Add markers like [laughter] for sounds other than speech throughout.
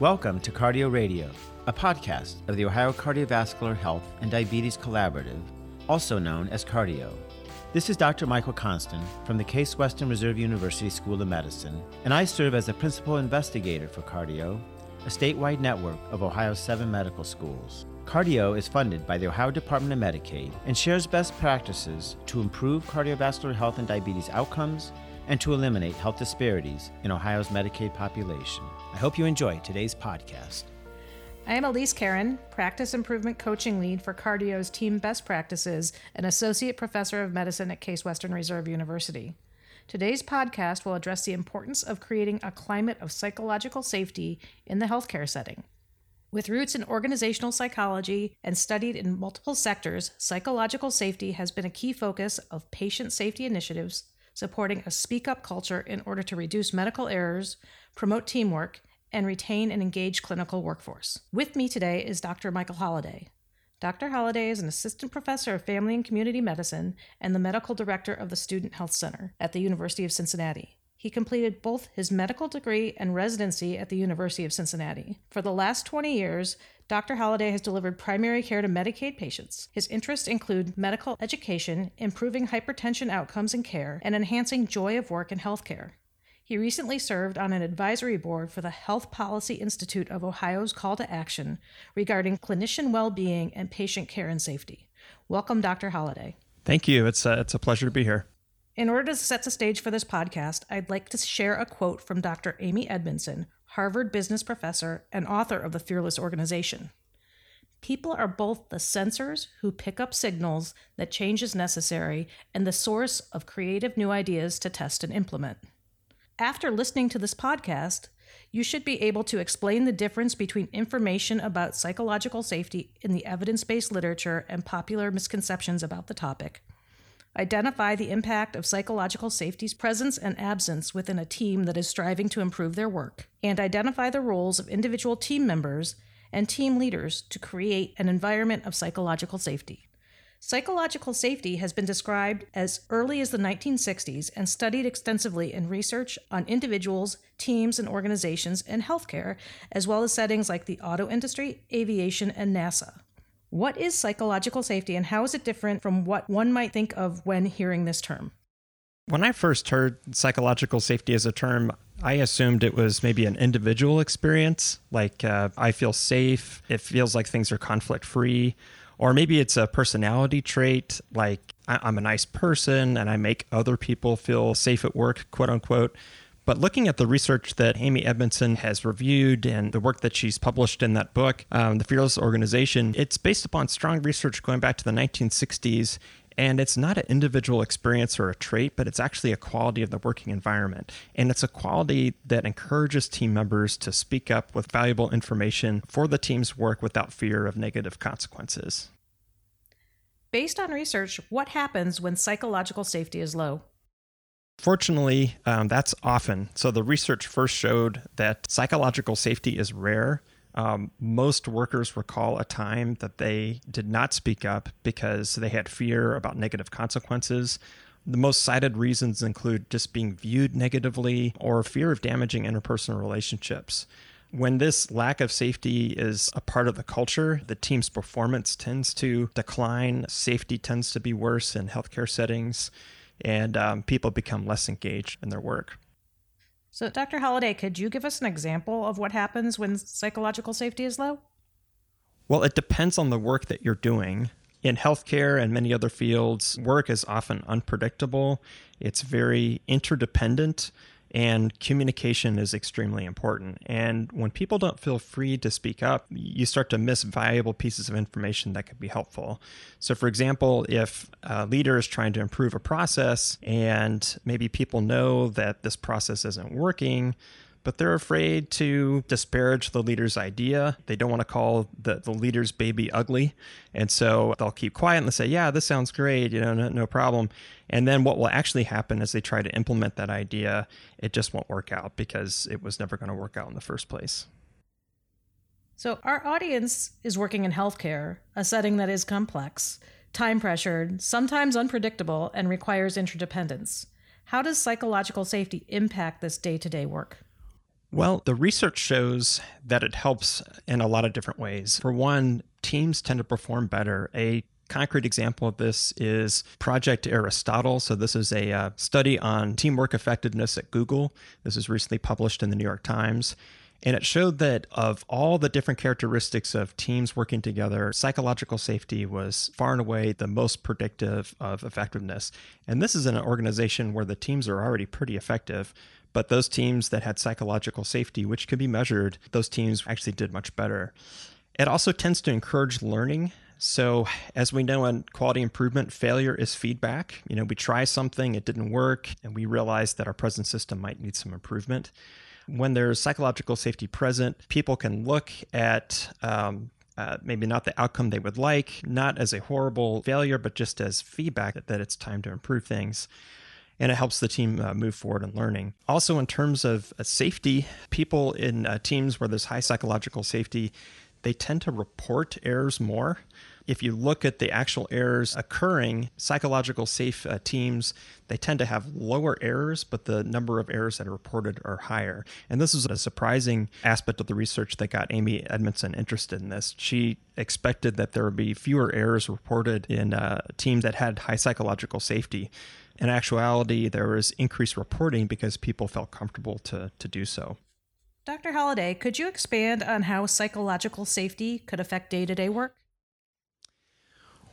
Welcome to Cardi-OH Radio, a podcast of the Ohio Cardiovascular Health and Diabetes Collaborative, also known as Cardi-OH. This is Dr. Michael Konstan from the Case Western Reserve University School of Medicine, and I serve as the principal investigator for Cardi-OH, a statewide network of Ohio's seven medical schools. Cardi-OH is funded by the Ohio Department of Medicaid and shares best practices to improve cardiovascular health and diabetes outcomes and to eliminate health disparities in Ohio's Medicaid population. I hope you enjoy today's podcast. I am Elise Karen, Practice Improvement Coaching Lead for Cardi-OH's Team Best Practices and Associate Professor of Medicine at Case Western Reserve University. Today's podcast will address the importance of creating a climate of psychological safety in the healthcare setting. With roots in organizational psychology and studied in multiple sectors, psychological safety has been a key focus of patient safety initiatives supporting a speak up culture in order to reduce medical errors, promote teamwork, and retain an engaged clinical workforce. With me today is Dr. Michael Holliday. Dr. Holliday is an assistant professor of family and community medicine and the medical director of the Student Health Center at the University of Cincinnati. He completed both his medical degree and residency at the University of Cincinnati. For the last 20 years, Dr. Holliday has delivered primary care to Medicaid patients. His interests include medical education, improving hypertension outcomes and care, and enhancing joy of work in healthcare. He recently served on an advisory board for the Health Policy Institute of Ohio's call to action regarding clinician well being and patient care and safety. Welcome, Dr. Holliday. Thank you. It's a, it's a pleasure to be here. In order to set the stage for this podcast, I'd like to share a quote from Dr. Amy Edmondson, Harvard business professor and author of The Fearless Organization. People are both the sensors who pick up signals that change is necessary and the source of creative new ideas to test and implement. After listening to this podcast, you should be able to explain the difference between information about psychological safety in the evidence based literature and popular misconceptions about the topic. Identify the impact of psychological safety's presence and absence within a team that is striving to improve their work. And identify the roles of individual team members and team leaders to create an environment of psychological safety. Psychological safety has been described as early as the 1960s and studied extensively in research on individuals, teams, and organizations in healthcare, as well as settings like the auto industry, aviation, and NASA. What is psychological safety and how is it different from what one might think of when hearing this term? When I first heard psychological safety as a term, I assumed it was maybe an individual experience, like uh, I feel safe, it feels like things are conflict free or maybe it's a personality trait, like I'm a nice person and I make other people feel safe at work, quote unquote. But looking at the research that Amy Edmondson has reviewed and the work that she's published in that book, um, The Fearless Organization, it's based upon strong research going back to the 1960s and it's not an individual experience or a trait, but it's actually a quality of the working environment. And it's a quality that encourages team members to speak up with valuable information for the team's work without fear of negative consequences. Based on research, what happens when psychological safety is low? Fortunately, um, that's often. So the research first showed that psychological safety is rare um, most workers recall a time that they did not speak up because they had fear about negative consequences. The most cited reasons include just being viewed negatively or fear of damaging interpersonal relationships. When this lack of safety is a part of the culture, the team's performance tends to decline. Safety tends to be worse in healthcare settings, and um, people become less engaged in their work. So, Dr. Holliday, could you give us an example of what happens when psychological safety is low? Well, it depends on the work that you're doing. In healthcare and many other fields, work is often unpredictable. It's very interdependent and communication is extremely important. And when people don't feel free to speak up, you start to miss valuable pieces of information that could be helpful. So, for example, if a leader is trying to improve a process and maybe people know that this process isn't working, but they're afraid to disparage the leader's idea. They don't want to call the, the leader's baby ugly. And so they'll keep quiet and they'll say, Yeah, this sounds great, you know, no, no problem. And then what will actually happen is they try to implement that idea, it just won't work out because it was never going to work out in the first place. So, our audience is working in healthcare, a setting that is complex, time pressured, sometimes unpredictable, and requires interdependence. How does psychological safety impact this day to day work? Well, the research shows that it helps in a lot of different ways. For one, teams tend to perform better. A concrete example of this is Project Aristotle. So, this is a uh, study on teamwork effectiveness at Google. This is recently published in the New York Times. And it showed that of all the different characteristics of teams working together, psychological safety was far and away the most predictive of effectiveness. And this is in an organization where the teams are already pretty effective. But those teams that had psychological safety, which could be measured, those teams actually did much better. It also tends to encourage learning. So, as we know in quality improvement, failure is feedback. You know, we try something, it didn't work, and we realize that our present system might need some improvement when there's psychological safety present, people can look at um, uh, maybe not the outcome they would like, not as a horrible failure, but just as feedback that, that it's time to improve things. And it helps the team uh, move forward in learning. Also, in terms of uh, safety, people in uh, teams where there's high psychological safety, they tend to report errors more if you look at the actual errors occurring, psychological safe uh, teams, they tend to have lower errors, but the number of errors that are reported are higher. And this is a surprising aspect of the research that got Amy Edmondson interested in this. She expected that there would be fewer errors reported in uh, teams that had high psychological safety. In actuality, there was increased reporting because people felt comfortable to, to do so. Dr. Holliday, could you expand on how psychological safety could affect day to day work?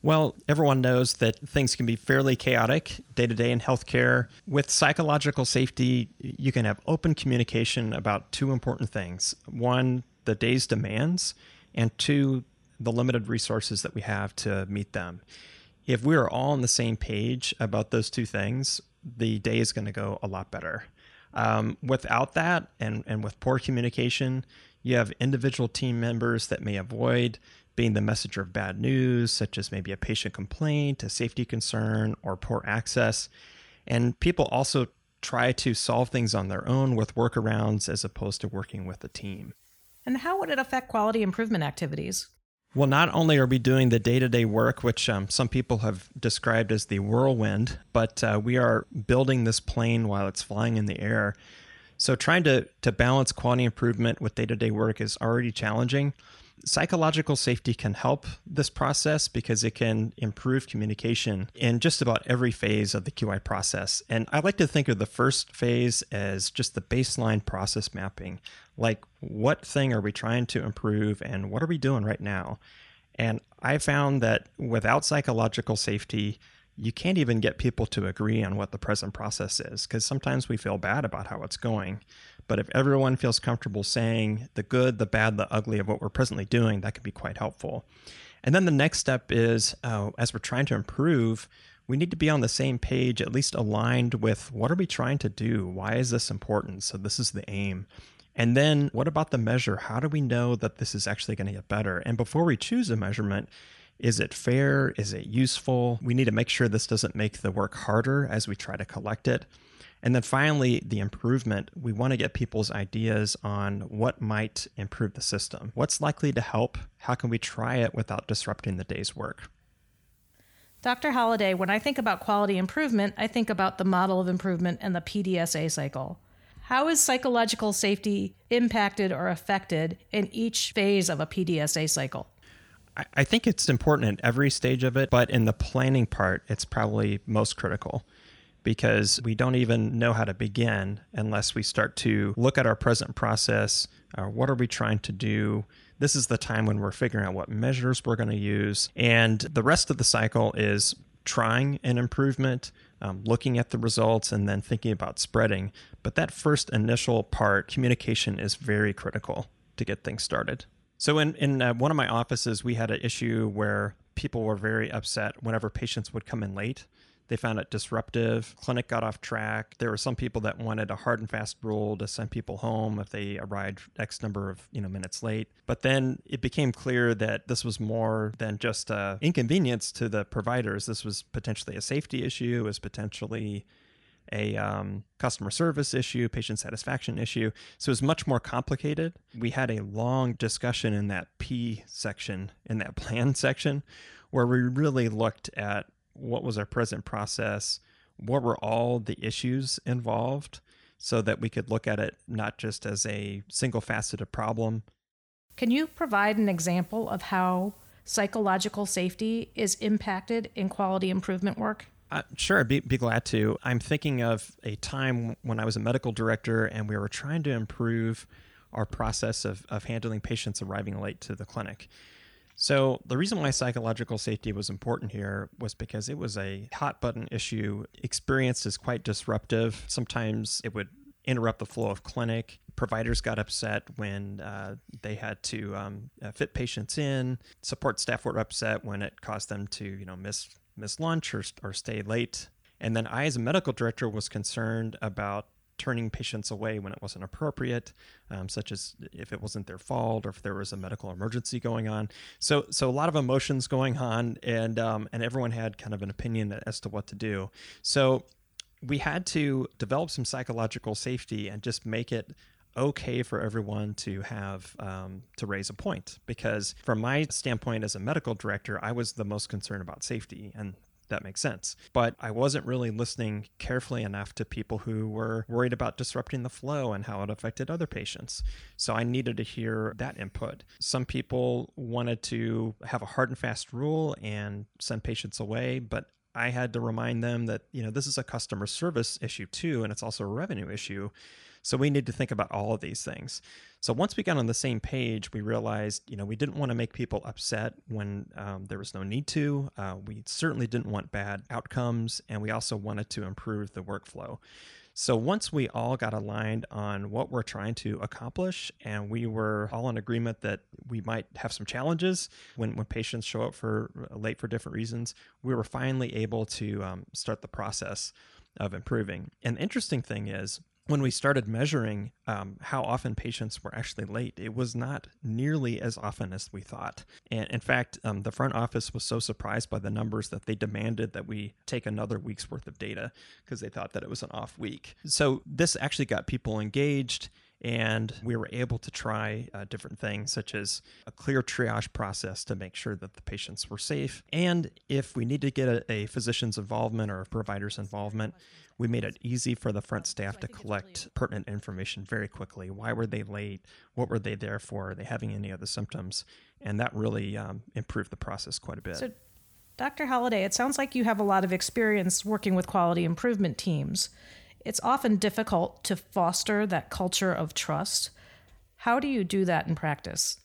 Well, everyone knows that things can be fairly chaotic day to day in healthcare. With psychological safety, you can have open communication about two important things one, the day's demands, and two, the limited resources that we have to meet them. If we are all on the same page about those two things, the day is going to go a lot better. Um, without that, and, and with poor communication, you have individual team members that may avoid being the messenger of bad news, such as maybe a patient complaint, a safety concern, or poor access. And people also try to solve things on their own with workarounds as opposed to working with a team. And how would it affect quality improvement activities? Well, not only are we doing the day to day work, which um, some people have described as the whirlwind, but uh, we are building this plane while it's flying in the air. So, trying to, to balance quality improvement with day to day work is already challenging psychological safety can help this process because it can improve communication in just about every phase of the QI process. And I like to think of the first phase as just the baseline process mapping. Like, what thing are we trying to improve and what are we doing right now? And I found that without psychological safety, you can't even get people to agree on what the present process is because sometimes we feel bad about how it's going. But if everyone feels comfortable saying the good, the bad, the ugly of what we're presently doing, that can be quite helpful. And then the next step is uh, as we're trying to improve, we need to be on the same page, at least aligned with what are we trying to do? Why is this important? So, this is the aim. And then, what about the measure? How do we know that this is actually going to get better? And before we choose a measurement, is it fair? Is it useful? We need to make sure this doesn't make the work harder as we try to collect it. And then finally, the improvement. We want to get people's ideas on what might improve the system. What's likely to help? How can we try it without disrupting the day's work? Dr. Holliday, when I think about quality improvement, I think about the model of improvement and the PDSA cycle. How is psychological safety impacted or affected in each phase of a PDSA cycle? I think it's important at every stage of it, but in the planning part, it's probably most critical because we don't even know how to begin unless we start to look at our present process. Uh, what are we trying to do? This is the time when we're figuring out what measures we're going to use. And the rest of the cycle is trying an improvement, um, looking at the results, and then thinking about spreading. But that first initial part, communication, is very critical to get things started. So, in, in uh, one of my offices, we had an issue where people were very upset whenever patients would come in late. They found it disruptive. Clinic got off track. There were some people that wanted a hard and fast rule to send people home if they arrived X number of you know minutes late. But then it became clear that this was more than just a inconvenience to the providers. This was potentially a safety issue. It was potentially a um, customer service issue, patient satisfaction issue. So it was much more complicated. We had a long discussion in that P section, in that [laughs] plan section, where we really looked at what was our present process, what were all the issues involved, so that we could look at it not just as a single faceted problem. Can you provide an example of how psychological safety is impacted in quality improvement work? Uh, sure, be, be glad to. I'm thinking of a time when I was a medical director and we were trying to improve our process of, of handling patients arriving late to the clinic. So, the reason why psychological safety was important here was because it was a hot button issue, experienced as quite disruptive. Sometimes it would interrupt the flow of clinic. Providers got upset when uh, they had to um, uh, fit patients in. Support staff were upset when it caused them to, you know, miss miss lunch or, or stay late. And then I, as a medical director, was concerned about turning patients away when it wasn't appropriate, um, such as if it wasn't their fault or if there was a medical emergency going on. So, so a lot of emotions going on, and um, and everyone had kind of an opinion as to what to do. So, we had to develop some psychological safety and just make it okay for everyone to have um, to raise a point because from my standpoint as a medical director i was the most concerned about safety and that makes sense. But I wasn't really listening carefully enough to people who were worried about disrupting the flow and how it affected other patients. So I needed to hear that input. Some people wanted to have a hard and fast rule and send patients away, but I had to remind them that, you know, this is a customer service issue too, and it's also a revenue issue. So we need to think about all of these things. So once we got on the same page, we realized, you know, we didn't want to make people upset when um, there was no need to. Uh, we certainly didn't want bad outcomes, and we also wanted to improve the workflow. So once we all got aligned on what we're trying to accomplish, and we were all in agreement that we might have some challenges when, when patients show up for late for different reasons, we were finally able to um, start the process of improving. And the interesting thing is, when we started measuring um, how often patients were actually late, it was not nearly as often as we thought. And in fact, um, the front office was so surprised by the numbers that they demanded that we take another week's worth of data because they thought that it was an off week. So this actually got people engaged. And we were able to try uh, different things, such as a clear triage process to make sure that the patients were safe. And if we need to get a, a physician's involvement or a provider's involvement, we made it easy for the front staff to collect pertinent information very quickly. Why were they late? What were they there for? Are they having any other symptoms? And that really um, improved the process quite a bit. So, Dr. Holliday, it sounds like you have a lot of experience working with quality improvement teams. It's often difficult to foster that culture of trust. How do you do that in practice?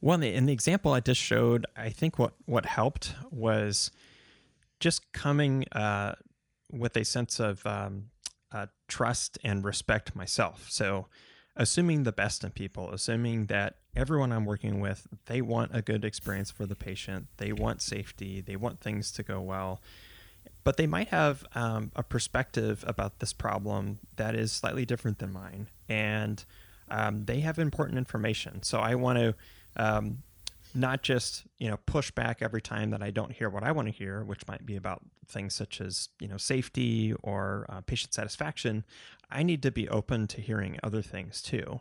Well, in the example I just showed, I think what, what helped was just coming uh, with a sense of um, uh, trust and respect myself. So, assuming the best in people, assuming that everyone I'm working with, they want a good experience for the patient, they want safety, they want things to go well, but they might have um, a perspective about this problem that is slightly different than mine, and um, they have important information. So I want to um, not just you know push back every time that I don't hear what I want to hear, which might be about things such as you know safety or uh, patient satisfaction. I need to be open to hearing other things too,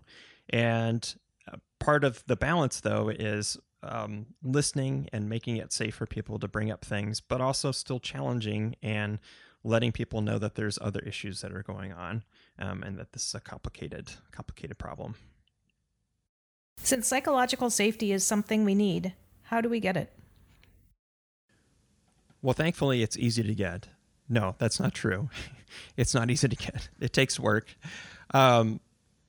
and uh, part of the balance though is um, listening and making it safe for people to bring up things, but also still challenging and letting people know that there's other issues that are going on um, and that this is a complicated complicated problem. Since psychological safety is something we need, how do we get it? Well, thankfully, it's easy to get. No, that's not true. [laughs] it's not easy to get. It takes work. Um,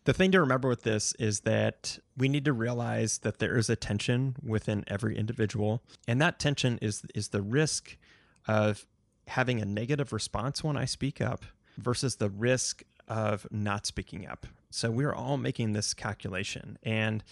the thing to remember with this is that we need to realize that there is a tension within every individual, and that tension is is the risk of having a negative response when I speak up versus the risk of not speaking up. So we're all making this calculation. And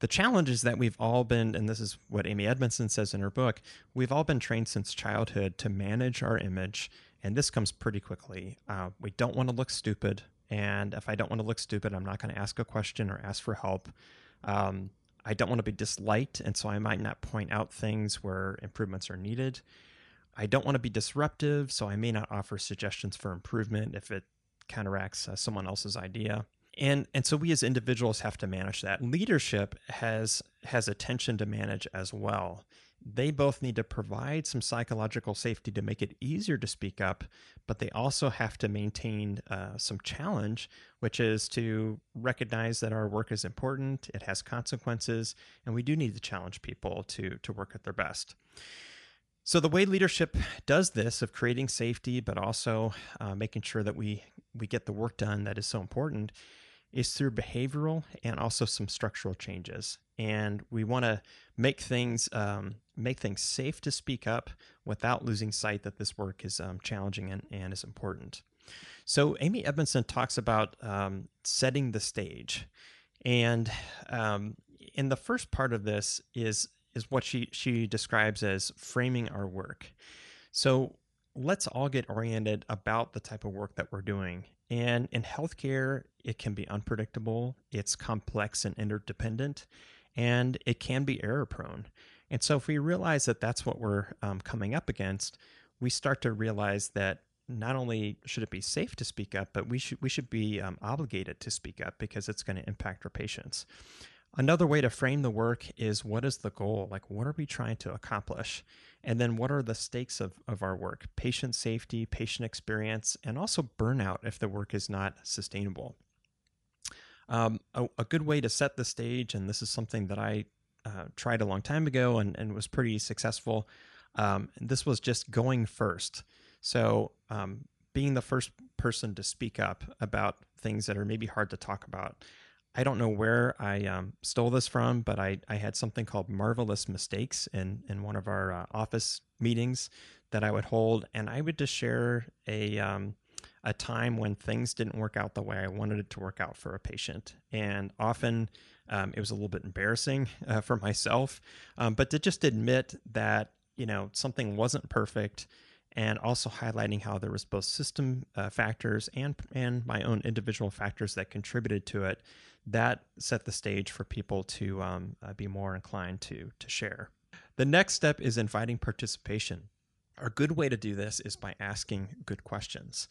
the challenge is that we've all been, and this is what Amy Edmondson says in her book, we've all been trained since childhood to manage our image. And this comes pretty quickly. Uh, we don't want to look stupid. And if I don't want to look stupid, I'm not going to ask a question or ask for help. Um, I don't want to be disliked. And so I might not point out things where improvements are needed. I don't want to be disruptive. So I may not offer suggestions for improvement if it counteracts uh, someone else's idea and and so we as individuals have to manage that leadership has has a tension to manage as well they both need to provide some psychological safety to make it easier to speak up, but they also have to maintain uh, some challenge, which is to recognize that our work is important, it has consequences, and we do need to challenge people to, to work at their best. So the way leadership does this of creating safety, but also uh, making sure that we we get the work done that is so important, is through behavioral and also some structural changes. And we want to make things um, make things safe to speak up without losing sight that this work is um, challenging and, and is important. So Amy Edmondson talks about um, setting the stage, and um, in the first part of this is is what she she describes as framing our work. So let's all get oriented about the type of work that we're doing. And in healthcare, it can be unpredictable, it's complex and interdependent, and it can be error prone. And so, if we realize that that's what we're um, coming up against, we start to realize that not only should it be safe to speak up, but we should we should be um, obligated to speak up because it's going to impact our patients. Another way to frame the work is what is the goal? Like, what are we trying to accomplish? And then what are the stakes of, of our work? Patient safety, patient experience, and also burnout if the work is not sustainable. Um, a, a, good way to set the stage, and this is something that I uh, tried a long time ago and, and was pretty successful. Um, this was just going first. So, um, being the first person to speak up about things that are maybe hard to talk about. I don't know where I um, stole this from, but I, I had something called marvelous mistakes in, in one of our uh, office meetings that I would hold, and I would just share a um, a time when things didn't work out the way I wanted it to work out for a patient, and often um, it was a little bit embarrassing [laughs] uh, for myself, um, but to just admit that you know something wasn't perfect and also highlighting how there was both system uh, factors and and my own individual factors that contributed to it that set the stage for people to um, uh, be more inclined to to share. The next step is inviting participation. A good way to do this is by asking good questions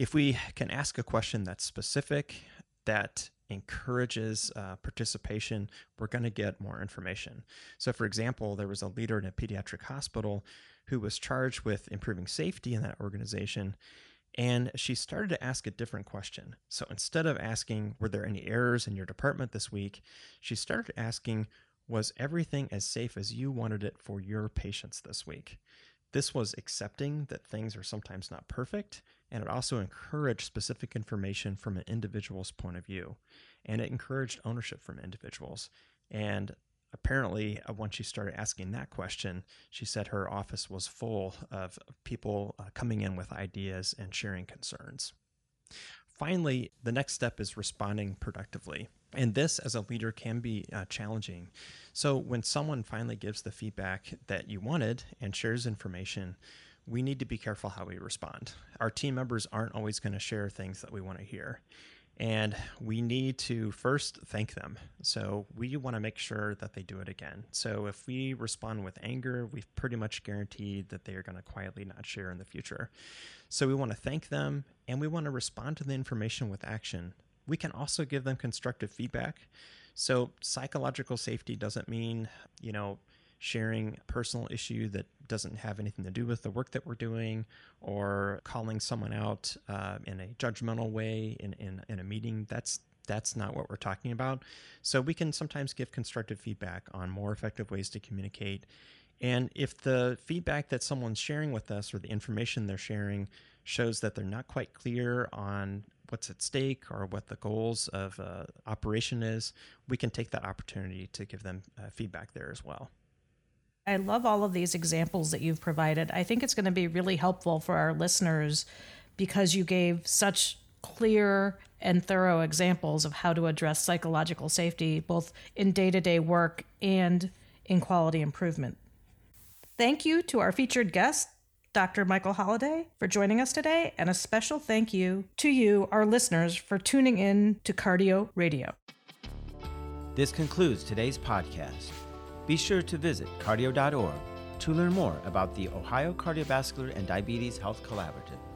if we can ask a question that's specific that encourages uh, participation, we're going to get more information. So, for example, there was a leader in a pediatric hospital who was charged with improving safety in that organization. And she started to ask a different question. So instead of asking, Were there any errors in your department this week? she started asking, Was everything as safe as you wanted it for your patients this week? This was accepting that things are sometimes not perfect, and it also encouraged specific information from an individual's point of view. And it encouraged ownership from individuals. And apparently, uh, once she started asking that question, she said her office was full of people uh, coming in with ideas and sharing concerns. Finally, the next step is responding productively. And this, as a leader, can be uh, challenging. So, when someone finally gives the feedback that you wanted and shares information, we need to be careful how we respond. Our team members aren't always going to share things that we want to hear. And we need to first thank them. So we want to make sure that they do it again. So if we respond with anger, we've pretty much guaranteed that they are going to quietly not share in the future. So we want to thank them and we want to respond to the information with action. We can also give them constructive feedback. So psychological safety doesn't mean, you know, sharing a personal issue that doesn't have anything to do with the work that we're doing or calling someone out uh, in a judgmental way in, in, in a meeting. That's that's not what we're talking about. So we can sometimes give constructive feedback on more effective ways to communicate. And if the feedback that someone's sharing with us or the information they're sharing shows that they're not quite clear on what's at stake or what the goals of uh, operation is, we can take that opportunity to give them uh, feedback there as well. I love all of these examples that you've provided. I think it's going to be really helpful for our listeners because you gave such clear and thorough examples of how to address psychological safety, both in day to day work and in quality improvement. Thank you to our featured guest, Dr. Michael Holliday, for joining us today, and a special thank you to you, our listeners, for tuning in to Cardi-OH Radio. This concludes today's podcast. Be sure to visit cardi-oh.org to learn more about the Ohio Cardiovascular and Diabetes Health Collaborative.